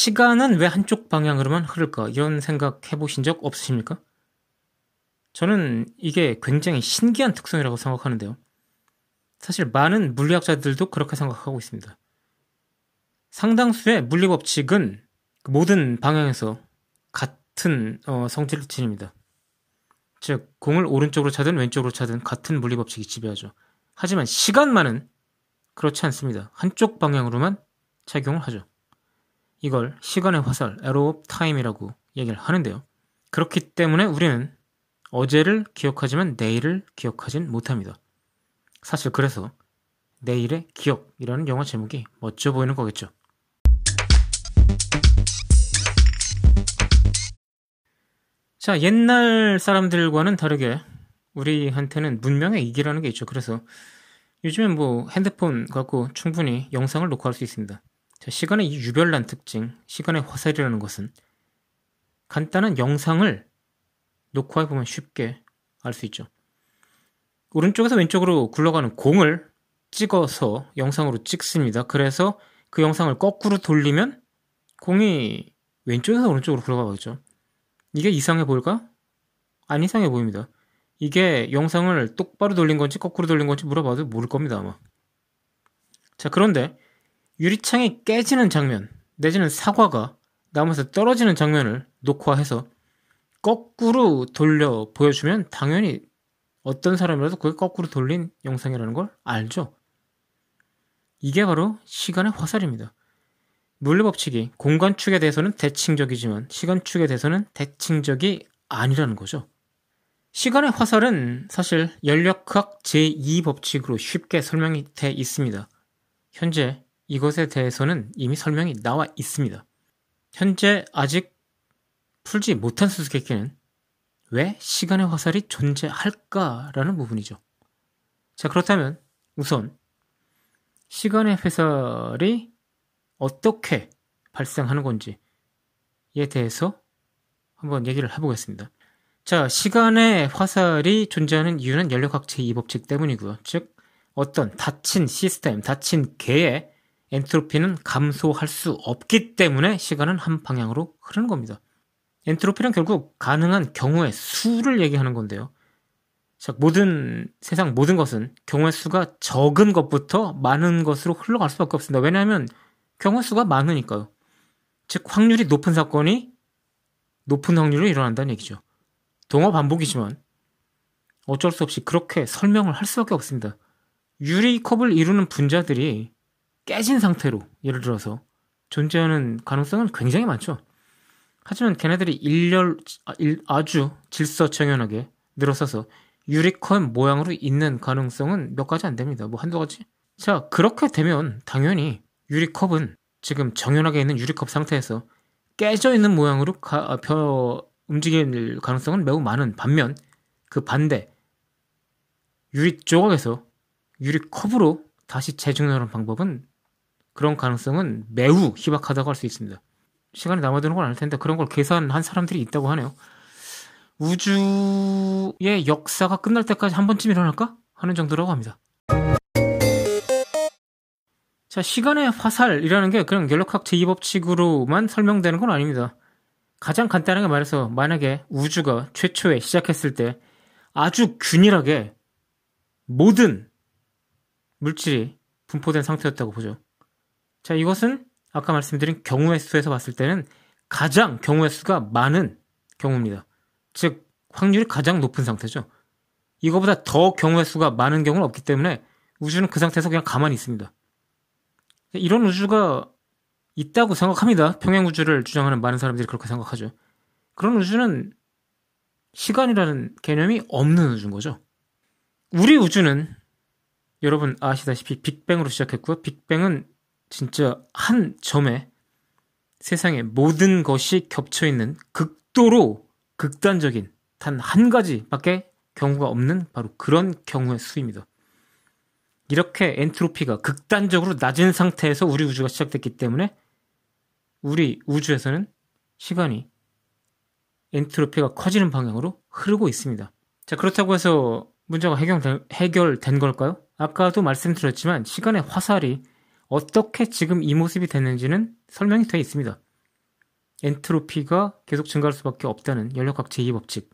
시간은 왜 한쪽 방향으로만 흐를까? 이런 생각 해보신 적 없으십니까? 저는 이게 굉장히 신기한 특성이라고 생각하는데요. 사실 많은 물리학자들도 그렇게 생각하고 있습니다. 상당수의 물리 법칙은 모든 방향에서 같은 어, 성질을 지닙니다. 즉, 공을 오른쪽으로 차든 왼쪽으로 차든 같은 물리 법칙이 지배하죠. 하지만 시간만은 그렇지 않습니다. 한쪽 방향으로만 착용을 하죠. 이걸 시간의 화살, of time이라고 얘기를 하는데요. 그렇기 때문에 우리는 어제를 기억하지만 내일을 기억하진 못합니다. 사실 그래서 내일의 기억이라는 영화 제목이 멋져 보이는 거겠죠. 자, 옛날 사람들과는 다르게 우리한테는 문명의 이기라는 게 있죠. 그래서 요즘엔 뭐 핸드폰 갖고 충분히 영상을 녹화할 수 있습니다. 자, 시간의 이 유별난 특징, 시간의 화살이라는 것은 간단한 영상을 녹화해 보면 쉽게 알 수 있죠. 오른쪽에서 왼쪽으로 굴러가는 공을 찍어서 영상으로 찍습니다. 그래서 그 영상을 거꾸로 돌리면 공이 왼쪽에서 오른쪽으로 굴러가겠죠. 이게 이상해 보일까? 안 이상해 보입니다. 이게 영상을 똑바로 돌린 건지 거꾸로 돌린 건지 물어봐도 모를 겁니다, 아마. 자, 그런데 유리창이 깨지는 장면, 내지는 사과가 나무에서 떨어지는 장면을 녹화해서 거꾸로 돌려 보여주면 당연히 어떤 사람이라도 그게 거꾸로 돌린 영상이라는 걸 알죠. 이게 바로 시간의 화살입니다. 물리법칙이 공간축에 대해서는 대칭적이지만 시간축에 대해서는 대칭적이 아니라는 거죠. 시간의 화살은 사실 연력학 제2법칙으로 쉽게 설명이 돼 있습니다. 현재 이것에 대해서는 이미 설명이 나와 있습니다. 현재 아직 풀지 못한 수수께끼는 왜 시간의 화살이 존재할까라는 부분이죠. 자, 그렇다면 우선 시간의 화살이 어떻게 발생하는 건지에 대해서 한번 얘기를 해보겠습니다. 자, 시간의 화살이 존재하는 이유는 연력학 제2법칙 때문이고요. 즉, 어떤 닫힌 시스템, 닫힌 개의 엔트로피는 감소할 수 없기 때문에 시간은 한 방향으로 흐르는 겁니다. 엔트로피는 결국 가능한 경우의 수를 얘기하는 건데요. 자, 모든, 세상 모든 것은 경우의 수가 적은 것부터 많은 것으로 흘러갈 수밖에 없습니다. 왜냐하면 경우의 수가 많으니까요. 즉, 확률이 높은 사건이 높은 확률로 일어난다는 얘기죠. 동어 반복이지만 어쩔 수 없이 그렇게 설명을 할 수밖에 없습니다. 유리컵을 이루는 분자들이 깨진 상태로 예를 들어서 존재하는 가능성은 굉장히 많죠. 하지만 걔네들이 일렬 아, 주 질서정연하게 늘어서서 유리컵 모양으로 있는 가능성은 몇 가지 안 됩니다. 뭐 한두 가지. 자 그렇게 되면 당연히 유리컵은 지금 정연하게 있는 유리컵 상태에서 깨져 있는 모양으로 가, 벼, 움직일 가능성은 매우 많은 반면 그 반대 유리 조각에서 유리컵으로 다시 재정렬하는 방법은 그런 가능성은 매우 희박하다고 할 수 있습니다. 시간이 남아도는 건 아닐 텐데 그런 걸 계산한 사람들이 있다고 하네요. 우주의 역사가 끝날 때까지 한 번쯤 일어날까? 하는 정도라고 합니다. 자, 시간의 화살이라는 게 그냥 연력학 제2법칙으로만 설명되는 건 아닙니다. 가장 간단하게 말해서 만약에 우주가 최초에 시작했을 때 아주 균일하게 모든 물질이 분포된 상태였다고 보죠. 자, 이것은 아까 말씀드린 경우의 수에서 봤을 때는 가장 경우의 수가 많은 경우입니다. 즉, 확률이 가장 높은 상태죠. 이거보다 더 경우의 수가 많은 경우는 없기 때문에 우주는 그 상태에서 그냥 가만히 있습니다. 이런 우주가 있다고 생각합니다. 평행 우주를 주장하는 많은 사람들이 그렇게 생각하죠. 그런 우주는 시간이라는 개념이 없는 우주인 거죠. 우리 우주는 여러분 아시다시피 빅뱅으로 시작했고요. 빅뱅은 진짜 한 점에 세상의 모든 것이 겹쳐 있는 극도로 극단적인 단 한 가지밖에 경우가 없는 바로 그런 경우의 수입니다. 이렇게 엔트로피가 극단적으로 낮은 상태에서 우리 우주가 시작됐기 때문에 우리 우주에서는 시간이 엔트로피가 커지는 방향으로 흐르고 있습니다. 자, 그렇다고 해서 문제가 해결된, 해결된 걸까요? 아까도 말씀드렸지만 시간의 화살이 어떻게 지금 이 모습이 됐는지는 설명이 되어 있습니다. 엔트로피가 계속 증가할 수밖에 없다는 연력학 제2법칙.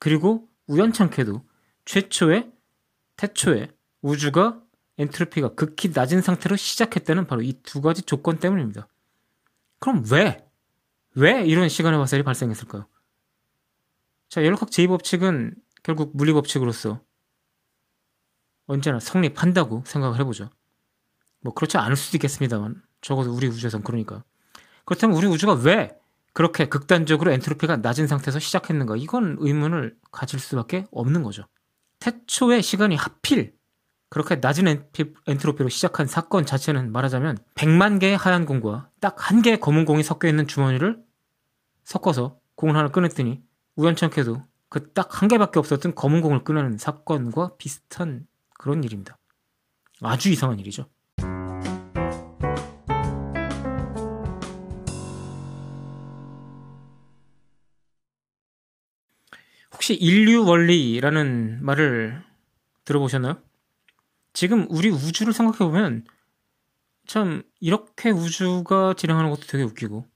그리고 우연찮게도 최초의 태초에 우주가 엔트로피가 극히 낮은 상태로 시작했다는 바로 이 두 가지 조건 때문입니다. 그럼 왜? 왜 이런 시간의 화살이 발생했을까요? 자, 연력학 제2법칙은 결국 물리법칙으로서 언제나 성립한다고 생각을 해보죠. 뭐 그렇지 않을 수도 있겠습니다만 적어도 우리 우주에선 그러니까. 그렇다면 우리 우주가 왜 그렇게 극단적으로 엔트로피가 낮은 상태에서 시작했는가? 이건 의문을 가질 수밖에 없는 거죠. 태초의 시간이 하필 그렇게 낮은 엔트로피로 시작한 사건 자체는 말하자면 100만 개의 하얀 공과 딱 한 개의 검은 공이 섞여 있는 주머니를 섞어서 공을 하나 꺼냈더니 우연찮게도 그 딱 한 개밖에 없었던 검은 공을 꺼내는 사건과 비슷한 그런 일입니다. 아주 이상한 일이죠. 혹시 인류 원리라는 말을 들어보셨나요? 지금 우리 우주를 생각해보면 참 이렇게 우주가 진행하는 것도 되게 웃기고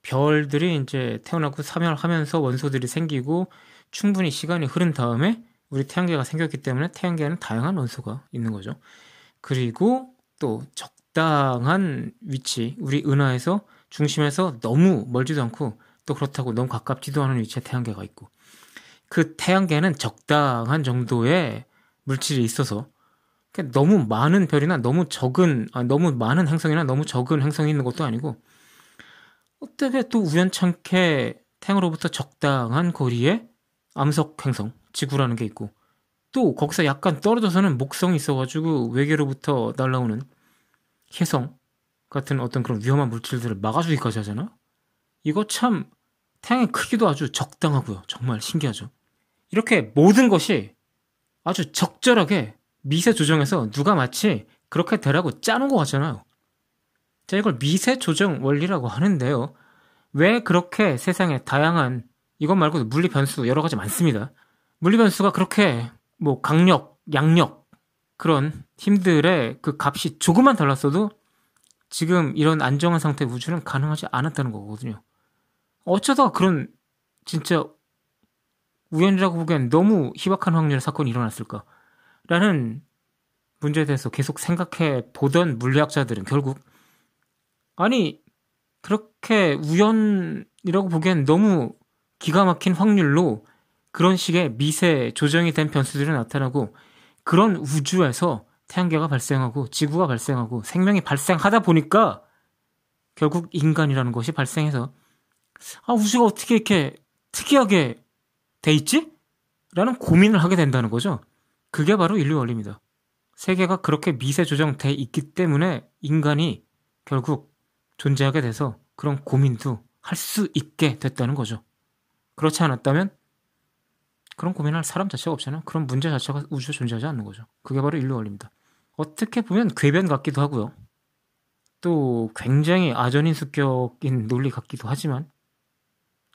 별들이 이제 태어나고 사멸하면서 원소들이 생기고 충분히 시간이 흐른 다음에 우리 태양계가 생겼기 때문에 태양계에는 다양한 원소가 있는 거죠. 그리고 또 적당한 위치, 우리 은하에서 중심에서 너무 멀지도 않고 또 그렇다고 너무 가깝지도 않은 위치에 태양계가 있고 그 태양계는 적당한 정도의 물질이 있어서 너무 많은 별이나 너무 적은 아, 너무 많은 행성이나 너무 적은 행성이 있는 것도 아니고 어떻게 또 우연찮게 태양으로부터 적당한 거리에 암석 행성 지구라는 게 있고 또 거기서 약간 떨어져서는 목성이 있어가지고 외계로부터 날라오는 혜성 같은 어떤 그런 위험한 물질들을 막아주기까지 하잖아. 이거 참 태양의 크기도 아주 적당하고요. 정말 신기하죠. 이렇게 모든 것이 아주 적절하게 미세 조정해서 누가 마치 그렇게 되라고 짜놓은 것 같잖아요. 자, 이걸 미세 조정 원리라고 하는데요. 왜 그렇게 세상에 다양한 이것 말고도 물리 변수 여러 가지 많습니다. 물리 변수가 그렇게 뭐 강력, 양력 그런 힘들의 그 값이 조금만 달랐어도 지금 이런 안정한 상태의 우주는 가능하지 않았다는 거거든요. 어쩌다가 그런 진짜 우연이라고 보기엔 너무 희박한 확률의 사건이 일어났을까? 라는 문제에 대해서 계속 생각해 보던 물리학자들은 결국 아니 그렇게 우연이라고 보기엔 너무 기가 막힌 확률로 그런 식의 미세 조정이 된 변수들이 나타나고 그런 우주에서 태양계가 발생하고 지구가 발생하고 생명이 발생하다 보니까 결국 인간이라는 것이 발생해서 아 우주가 어떻게 이렇게 특이하게 돼 있지? 라는 고민을 하게 된다는 거죠. 그게 바로 인류 원리입니다. 세계가 그렇게 미세 조정돼 있기 때문에 인간이 결국 존재하게 돼서 그런 고민도 할 수 있게 됐다는 거죠. 그렇지 않았다면 그런 고민할 사람 자체가 없잖아요. 그런 문제 자체가 우주에 존재하지 않는 거죠. 그게 바로 인류 원리입니다. 어떻게 보면 궤변 같기도 하고요. 또 굉장히 아전인수격인 논리 같기도 하지만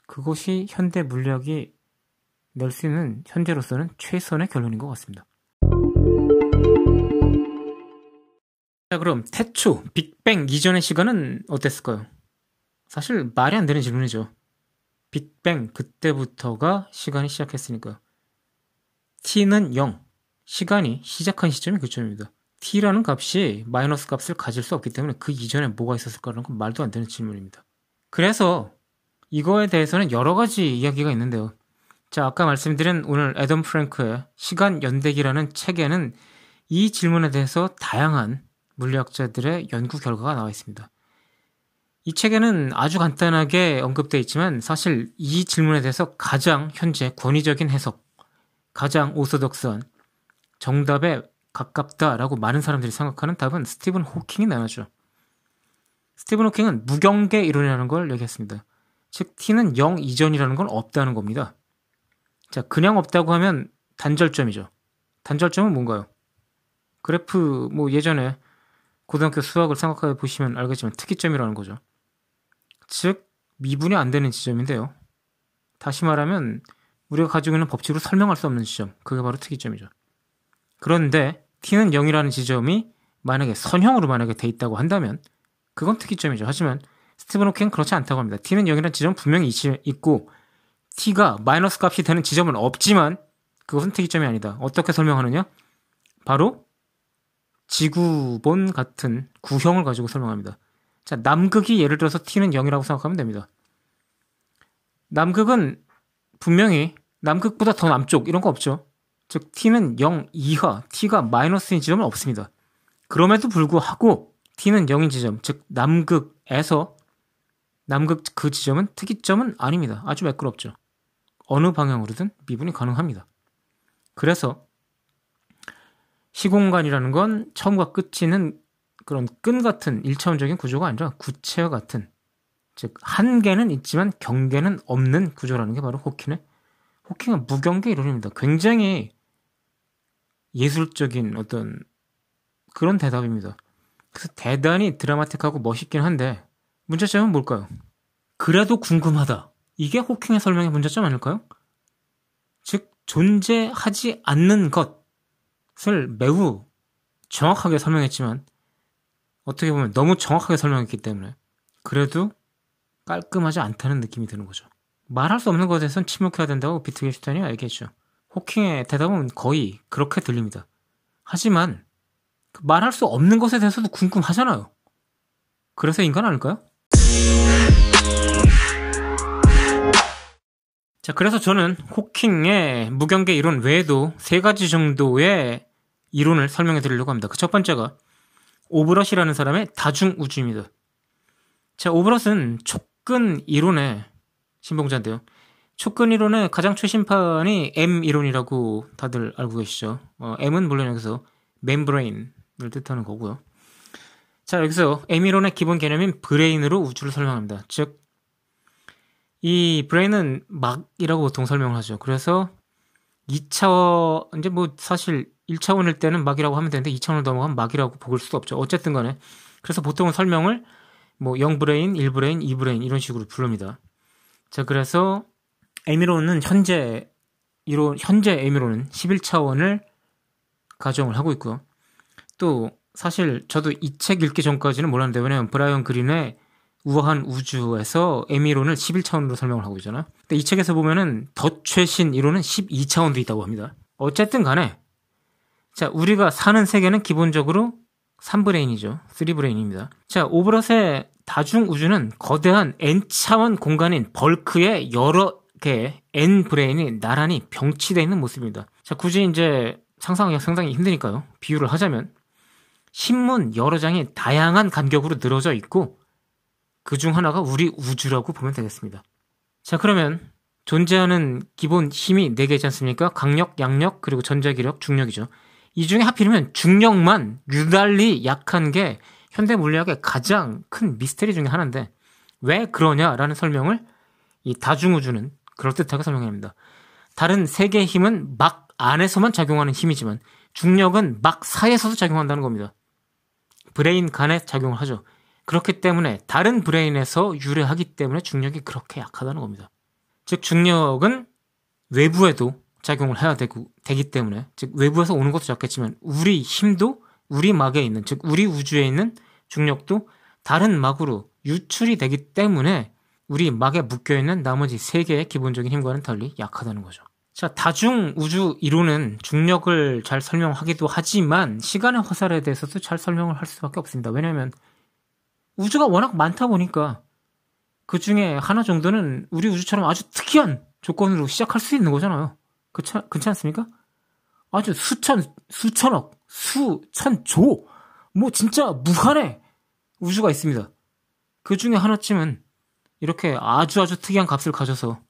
그것이 현대 물리학이 낼수 있는 현재로서는 최선의 결론인 것 같습니다. 자, 그럼 태초, 빅뱅 이전의 시간은 어땠을까요? 사실 말이 안 되는 질문이죠. 빅뱅 그때부터가 시간이 시작했으니까요. t는 0, 시간이 시작한 시점이 그점입니다. t라는 값이 마이너스 값을 가질 수 없기 때문에 그 이전에 뭐가 있었을까라는 건 말도 안 되는 질문입니다. 그래서 이거에 대해서는 여러 가지 이야기가 있는데요. 자, 아까 말씀드린 오늘 애덤 프랭크의 시간 연대기라는 책에는 이 질문에 대해서 다양한 물리학자들의 연구 결과가 나와 있습니다. 이 책에는 아주 간단하게 언급되어 있지만 사실 이 질문에 대해서 가장 현재 권위적인 해석, 가장 오소독스한 정답에 가깝다라고 많은 사람들이 생각하는 답은 스티븐 호킹이 나오죠. 스티븐 호킹은 무경계 이론이라는 걸 얘기했습니다. 즉, t는 0 이전이라는 건 없다는 겁니다. 자, 그냥 없다고 하면 단절점이죠. 단절점은 뭔가요? 그래프 뭐 예전에 고등학교 수학을 생각해 보시면 알겠지만 특이점이라는 거죠. 즉 미분이 안 되는 지점인데요. 다시 말하면 우리가 가지고 있는 법칙으로 설명할 수 없는 지점. 그게 바로 특이점이죠. 그런데 t는 0이라는 지점이 만약에 선형으로 만약에 돼 있다고 한다면 그건 특이점이죠. 하지만 스티븐 호킹은 그렇지 않다고 합니다. t는 0이라는 지점 분명히 있고 t가 마이너스 값이 되는 지점은 없지만 그것은 특이점이 아니다. 어떻게 설명하느냐? 바로 지구본 같은 구형을 가지고 설명합니다. 자, 남극이 예를 들어서 t는 0이라고 생각하면 됩니다. 남극은 분명히 남극보다 더 남쪽 이런 거 없죠. 즉 t는 0 이하, t가 마이너스인 지점은 없습니다. 그럼에도 불구하고 t는 0인 지점, 즉 남극에서 남극 그 지점은 특이점은 아닙니다. 아주 매끄럽죠. 어느 방향으로든 미분이 가능합니다. 그래서 시공간이라는 건 처음과 끝이는 그런 끈 같은 일차원적인 구조가 아니라 구체와 같은 즉 한계는 있지만 경계는 없는 구조라는 게 바로 호킹의 호킹은 무경계 이론입니다. 굉장히 예술적인 어떤 그런 대답입니다. 그래서 대단히 드라마틱하고 멋있긴 한데 문제점은 뭘까요? 그래도 궁금하다. 이게 호킹의 설명의 문제점 아닐까요? 즉 존재하지 않는 것을 매우 정확하게 설명했지만 어떻게 보면 너무 정확하게 설명했기 때문에 그래도 깔끔하지 않다는 느낌이 드는 거죠. 말할 수 없는 것에 대해서는 침묵해야 된다고 비트겐슈타인이 알겠죠. 호킹의 대답은 거의 그렇게 들립니다. 하지만 그 말할 수 없는 것에 대해서도 궁금하잖아요. 그래서 인간 아닐까요? 자, 그래서 저는 호킹의 무경계 이론 외에도 세 가지 정도의 이론을 설명해 드리려고 합니다. 그 첫 번째가 오브럿이라는 사람의 다중우주입니다. 자, 오브럿은 촉근 이론의 신봉자인데요. 촉근 이론의 가장 최신판이 M 이론이라고 다들 알고 계시죠. 어, M은 물론 여기서 membrane을 뜻하는 거고요. 자, 여기서 M 이론의 기본 개념인 brane으로 우주를 설명합니다. 즉, 이 brane은 막이라고 보통 설명을 하죠. 그래서 2차원, 이제 뭐 사실 1차원일 때는 막이라고 하면 되는데 2차원을 넘어가면 막이라고 볼 수도 없죠. 어쨌든 간에. 그래서 보통은 설명을 뭐 0brane, 1brane, 2brane 이런 식으로 부릅니다. 자, 그래서 M 이론은 현재 이론 현재 M이론은 11차원을 가정을 하고 있고요. 또 사실 저도 이 책 읽기 전까지는 몰랐는데 왜냐면 브라이언 그린의 우아한 우주에서 M이론을 11차원으로 설명을 하고 있잖아요. 근데 이 책에서 보면은 더 최신 이론은 12차원도 있다고 합니다. 어쨌든 간에 자, 우리가 사는 세계는 기본적으로 3brane이죠. 3brane입니다. 자, 오브럿의 다중 우주는 거대한 N차원 공간인 bulk에 여러 개의 N brane이 나란히 병치되어 있는 모습입니다. 자, 굳이 이제 상상하기가 상당히 힘드니까요. 비유를 하자면 신문 여러 장이 다양한 간격으로 늘어져 있고 그 중 하나가 우리 우주라고 보면 되겠습니다. 자, 그러면 존재하는 기본 힘이 4개지 않습니까? 강력, 양력, 그리고 전자기력, 중력이죠. 이 중에 하필이면 중력만 유달리 약한 게 현대 물리학의 가장 큰 미스테리 중의 하나인데 왜 그러냐라는 설명을 이 다중우주는 그럴듯하게 설명합니다. 다른 세 개의 힘은 막 안에서만 작용하는 힘이지만 중력은 막 사이에서도 작용한다는 겁니다. brane 간에 작용을 하죠. 그렇기 때문에 다른 brane에서 유래하기 때문에 중력이 그렇게 약하다는 겁니다. 즉 중력은 외부에도 작용을 해야 되고 되기 때문에 즉 외부에서 오는 것도 작겠지만 우리 힘도 우리 막에 있는 즉 우리 우주에 있는 중력도 다른 막으로 유출이 되기 때문에 우리 막에 묶여 있는 나머지 세 개의 기본적인 힘과는 달리 약하다는 거죠. 자, 다중 우주 이론은 중력을 잘 설명하기도 하지만 시간의 화살에 대해서도 잘 설명을 할 수밖에 없습니다. 왜냐하면 우주가 워낙 많다 보니까 그 중에 하나 정도는 우리 우주처럼 아주 특이한 조건으로 시작할 수 있는 거잖아요. 그렇지, 그렇지 않습니까? 아주 수천, 수천억, 수천조, 뭐 진짜 무한의 우주가 있습니다. 그 중에 하나쯤은 이렇게 아주 아주 특이한 값을 가져서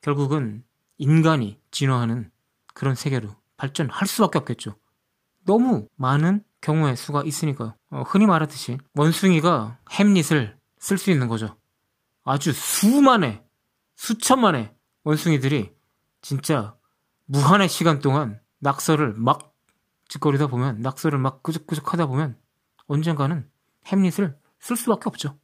결국은 인간이 진화하는 그런 세계로 발전할 수밖에 없겠죠. 너무 많은 경우의 수가 있으니까요. 어, 흔히 말하듯이 원숭이가 햄릿을 쓸 수 있는 거죠. 아주 수만의, 수천만의 원숭이들이 진짜 무한의 시간 동안 낙서를 막 짓거리다 보면 낙서를 막 끄적끄적 하다 보면 언젠가는 햄릿을 쓸 수밖에 없죠.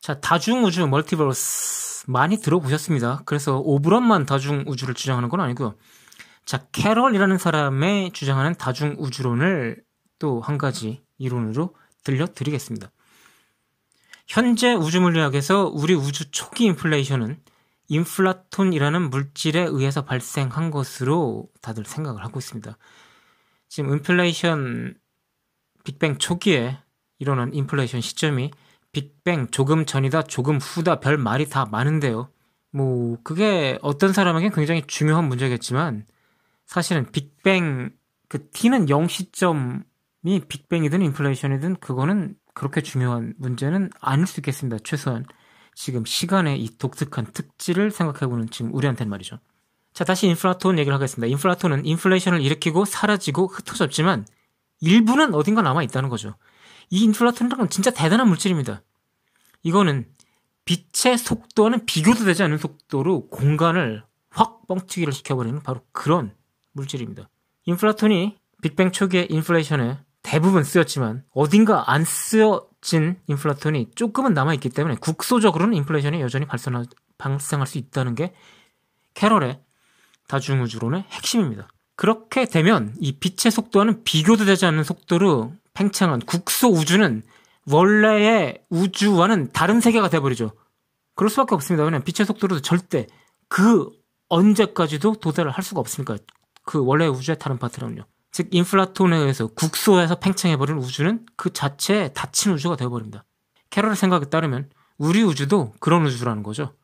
자, 다중우주 멀티버스 많이 들어보셨습니다. 그래서 오브럿만 다중우주를 주장하는 건 아니고요. 자, 캐럴이라는 사람의 주장하는 다중우주론을 또 한 가지 이론으로 들려드리겠습니다. 현재 우주물리학에서 우리 우주 초기 인플레이션은 inflaton이라는 물질에 의해서 발생한 것으로 다들 생각을 하고 있습니다. 지금 인플레이션 빅뱅 초기에 일어난 인플레이션 시점이 빅뱅 조금 전이다 조금 후다 별 말이 다 많은데요. 뭐 그게 어떤 사람에겐 굉장히 중요한 문제겠지만 사실은 빅뱅 그 t는 0 시점이 빅뱅이든 인플레이션이든 그거는 그렇게 중요한 문제는 아닐 수 있겠습니다. 최소한 지금 시간의 이 독특한 특질을 생각해보는 지금 우리한테는 말이죠. 자, 다시 inflaton 얘기를 하겠습니다. inflaton은 인플레이션을 일으키고 사라지고 흩어졌지만 일부는 어딘가 남아 있다는 거죠. 이 inflaton이라는 진짜 대단한 물질입니다. 이거는 빛의 속도와는 비교도 되지 않는 속도로 공간을 확 뻥튀기를 시켜버리는 바로 그런 물질입니다. inflaton이 빅뱅 초기의 인플레이션에 대부분 쓰였지만 어딘가 안 쓰여진 inflaton이 조금은 남아있기 때문에 국소적으로는 인플레이션이 여전히 발생할, 발생할 수 있다는 게 캐럴의 다중우주론의 핵심입니다. 그렇게 되면 이 빛의 속도와는 비교도 되지 않는 속도로 팽창한 국소 우주는 원래의 우주와는 다른 세계가 돼버리죠. 그럴 수밖에 없습니다. 왜냐면 빛의 속도로도 절대 그 언제까지도 도달을 할 수가 없으니까 그 원래 우주의 다른 파트는요. 즉 인플라톤에 의해서 국소에서 팽창해버린 우주는 그 자체에 닫힌 우주가 되어버립니다. 캐럴의 생각에 따르면 우리 우주도 그런 우주라는 거죠.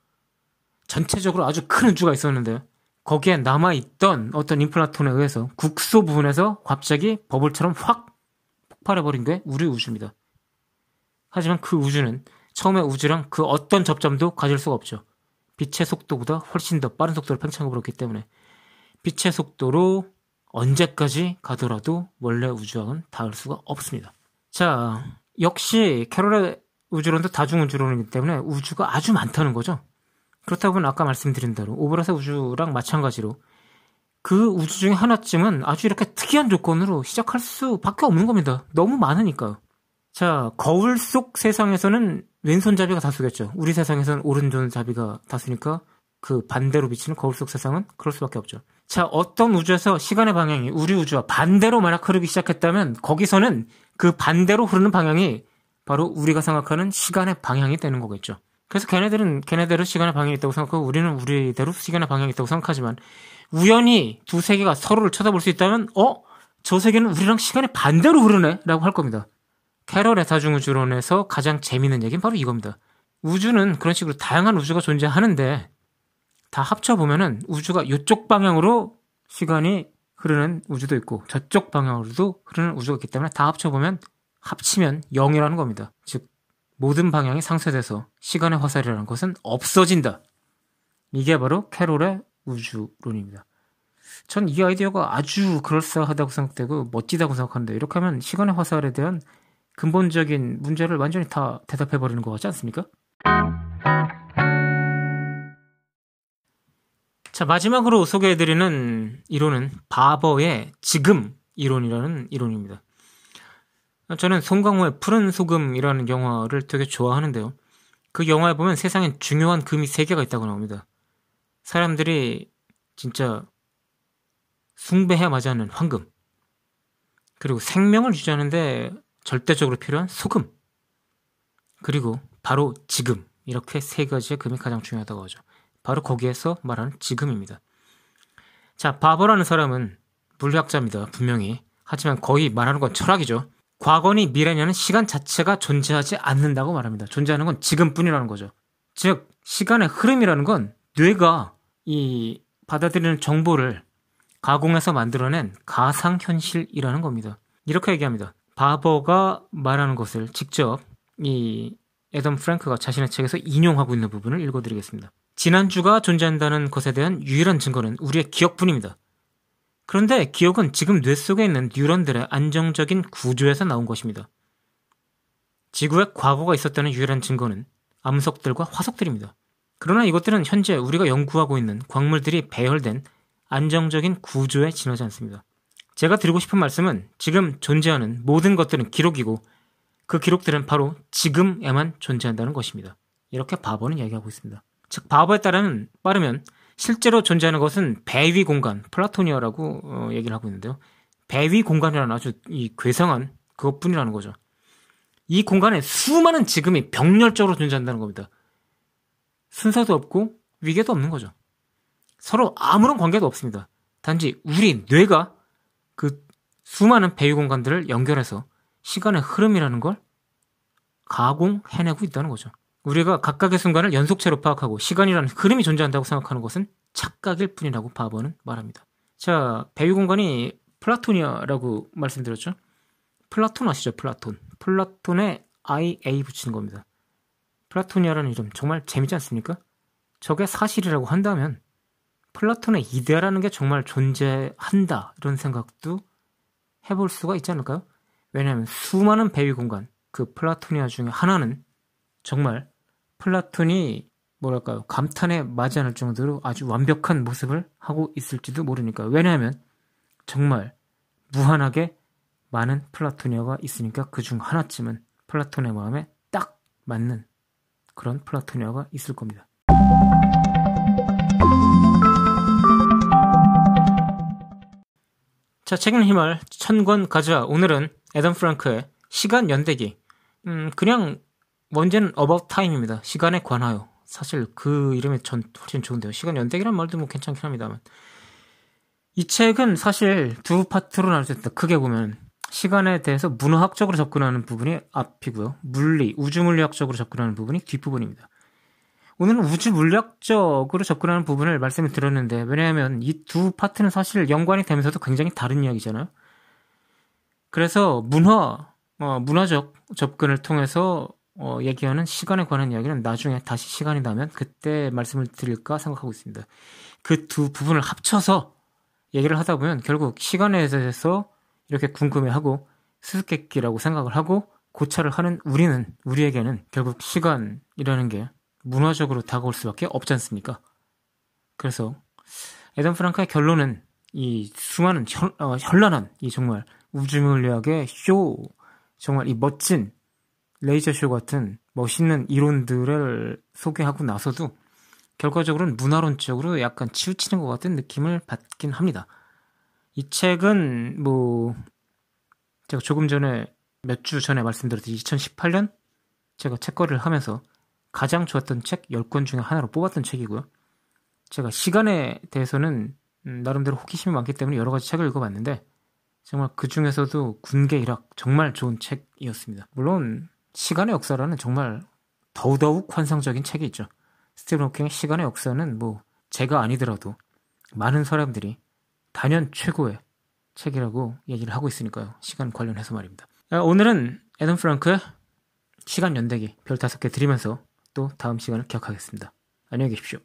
전체적으로 아주 큰 우주가 있었는데 거기에 남아있던 어떤 인플라톤에 의해서 국소 부분에서 갑자기 버블처럼 확 폭발해버린 게 우리 우주입니다. 하지만 그 우주는 처음에 우주랑 그 어떤 접점도 가질 수가 없죠. 빛의 속도보다 훨씬 더 빠른 속도로 팽창해버렸기 때문에 빛의 속도로 언제까지 가더라도 원래 우주와는 닿을 수가 없습니다. 자, 역시 캐롤의 우주론도 다중우주론이기 때문에 우주가 아주 많다는 거죠. 그렇다고 는 아까 말씀드린 대로 오브럿의 우주랑 마찬가지로 그 우주 중에 하나쯤은 아주 이렇게 특이한 조건으로 시작할 수밖에 없는 겁니다. 너무 많으니까요. 자, 거울 속 세상에서는 왼손잡이가 다수겠죠. 우리 세상에서는 오른손잡이가 다수니까 그 반대로 비치는 거울 속 세상은 그럴 수밖에 없죠. 자, 어떤 우주에서 시간의 방향이 우리 우주와 반대로 만약 흐르기 시작했다면 거기서는 그 반대로 흐르는 방향이 바로 우리가 생각하는 시간의 방향이 되는 거겠죠. 그래서 걔네들은 걔네대로 시간의 방향이 있다고 생각하고 우리는 우리대로 시간의 방향이 있다고 생각하지만 우연히 두 세계가 서로를 쳐다볼 수 있다면 어? 저 세계는 우리랑 시간의 반대로 흐르네? 라고 할 겁니다. 캐럴의 다중우주론에서 가장 재미있는 얘기는 바로 이겁니다. 우주는 그런 식으로 다양한 우주가 존재하는데 다 합쳐보면은 우주가 이쪽 방향으로 시간이 흐르는 우주도 있고 저쪽 방향으로도 흐르는 우주가 있기 때문에 다 합쳐보면 합치면 0이라는 겁니다. 즉 모든 방향이 상쇄돼서 시간의 화살이라는 것은 없어진다. 이게 바로 캐롤의 우주론입니다. 전 이 아이디어가 아주 그럴싸하다고 생각되고 멋지다고 생각하는데 이렇게 하면 시간의 화살에 대한 근본적인 문제를 완전히 다 대답해버리는 것 같지 않습니까? 자, 마지막으로 소개해드리는 이론은 바버의 지금 이론이라는 이론입니다. 저는 송강호의 푸른 소금이라는 영화를 되게 좋아하는데요. 그 영화에 보면 세상엔 중요한 금이 세 개가 있다고 나옵니다. 사람들이 진짜 숭배해야 마지 않는 황금, 그리고 생명을 유지하는데 절대적으로 필요한 소금, 그리고 바로 지금 이렇게 세 가지의 금이 가장 중요하다고 하죠. 바로 거기에서 말하는 지금입니다. 자, 바버라는 사람은 물리학자입니다. 분명히. 하지만 거의 말하는 건 철학이죠. 과거니 미래냐는 시간 자체가 존재하지 않는다고 말합니다. 존재하는 건 지금뿐이라는 거죠. 즉, 시간의 흐름이라는 건 뇌가 이 받아들이는 정보를 가공해서 만들어낸 가상현실이라는 겁니다. 이렇게 얘기합니다. 바버가 말하는 것을 직접 이 애덤 프랭크가 자신의 책에서 인용하고 있는 부분을 읽어드리겠습니다. 지난주가 존재한다는 것에 대한 유일한 증거는 우리의 기억뿐입니다. 그런데 기억은 지금 뇌 속에 있는 뉴런들의 안정적인 구조에서 나온 것입니다. 지구에 과거가 있었다는 유일한 증거는 암석들과 화석들입니다. 그러나 이것들은 현재 우리가 연구하고 있는 광물들이 배열된 안정적인 구조에 지나지 않습니다. 제가 드리고 싶은 말씀은 지금 존재하는 모든 것들은 기록이고 그 기록들은 바로 지금에만 존재한다는 것입니다. 이렇게 바버는 이야기하고 있습니다. 즉 바버에 따르면 빠르면 실제로 존재하는 것은 배위 공간 플라토니아라고 어, 얘기를 하고 있는데요. 배위 공간이라는 아주 이 괴상한 그것뿐이라는 거죠. 이 공간에 수많은 지금이 병렬적으로 존재한다는 겁니다. 순서도 없고 위계도 없는 거죠. 서로 아무런 관계도 없습니다. 단지 우리 뇌가 그 수많은 배위 공간들을 연결해서 시간의 흐름이라는 걸 가공해내고 있다는 거죠. 우리가 각각의 순간을 연속체로 파악하고 시간이라는 흐름이 존재한다고 생각하는 것은 착각일 뿐이라고 바버는 말합니다. 자, 배위 공간이 플라토니아라고 말씀드렸죠. 플라톤 아시죠? 플라톤. 플라톤에 IA 붙이는 겁니다. 플라토니아라는 이름 정말 재밌지 않습니까? 저게 사실이라고 한다면 플라톤의 이데아라는 게 정말 존재한다 이런 생각도 해볼 수가 있지 않을까요? 왜냐하면 수많은 배위 공간 그 플라토니아 중에 하나는 정말 플라톤이 뭐랄까요 감탄해 마지 않을 정도로 아주 완벽한 모습을 하고 있을지도 모르니까 왜냐하면 정말 무한하게 많은 플라토니아가 있으니까 그 중 하나쯤은 플라톤의 마음에 딱 맞는 그런 플라토니아가 있을 겁니다. 자, 책임 힘을 천권 가자. 오늘은 에덤 프랑크의 시간 연대기. 음, 그냥 원제는 about time입니다. 시간에 관하여. 사실 그 이름이 전 훨씬 좋은데요. 시간 연대기란 말도 뭐 괜찮긴 합니다만. 이 책은 사실 두 파트로 나눌 수 있다. 크게 보면 시간에 대해서 문화학적으로 접근하는 부분이 앞이고요. 물리, 우주물리학적으로 접근하는 부분이 뒷부분입니다. 오늘은 우주물리학적으로 접근하는 부분을 말씀을 드렸는데 왜냐하면 이 두 파트는 사실 연관이 되면서도 굉장히 다른 이야기잖아요. 그래서 문화, 어, 문화적 접근을 통해서 어, 얘기하는 시간에 관한 이야기는 나중에 다시 시간이 나면 그때 말씀을 드릴까 생각하고 있습니다. 그 두 부분을 합쳐서 얘기를 하다 보면 결국 시간에 대해서 이렇게 궁금해하고 수수께끼라고 생각을 하고 고찰을 하는 우리는 우리에게는 결국 시간이라는 게 문화적으로 다가올 수밖에 없지 않습니까? 그래서 에덤 프랑크의 결론은 이 수많은 현, 어, 현란한 이 정말 우주물리학의 쇼 정말 이 멋진 레이저 쇼 같은 멋있는 이론들을 소개하고 나서도 결과적으로는 문화론적으로 약간 치우치는 것 같은 느낌을 받긴 합니다. 이 책은 뭐 제가 조금 전에 몇 주 전에 말씀드렸듯이 2018년 제가 책거리를 하면서 가장 좋았던 책 10권 중에 하나로 뽑았던 책이고요. 제가 시간에 대해서는 음, 나름대로 호기심이 많기 때문에 여러 가지 책을 읽어봤는데 정말 그 중에서도 군계 일학 정말 좋은 책이었습니다. 물론 시간의 역사라는 정말 더더욱 환상적인 책이 있죠. 스티븐 호킹의 시간의 역사는 뭐 제가 아니더라도 많은 사람들이 단연 최고의 책이라고 얘기를 하고 있으니까요. 시간 관련해서 말입니다. 아, 오늘은 에덤 프랑크의 시간 연대기 별 다섯 개 드리면서 또 다음 시간을 기억하겠습니다. 안녕히 계십시오.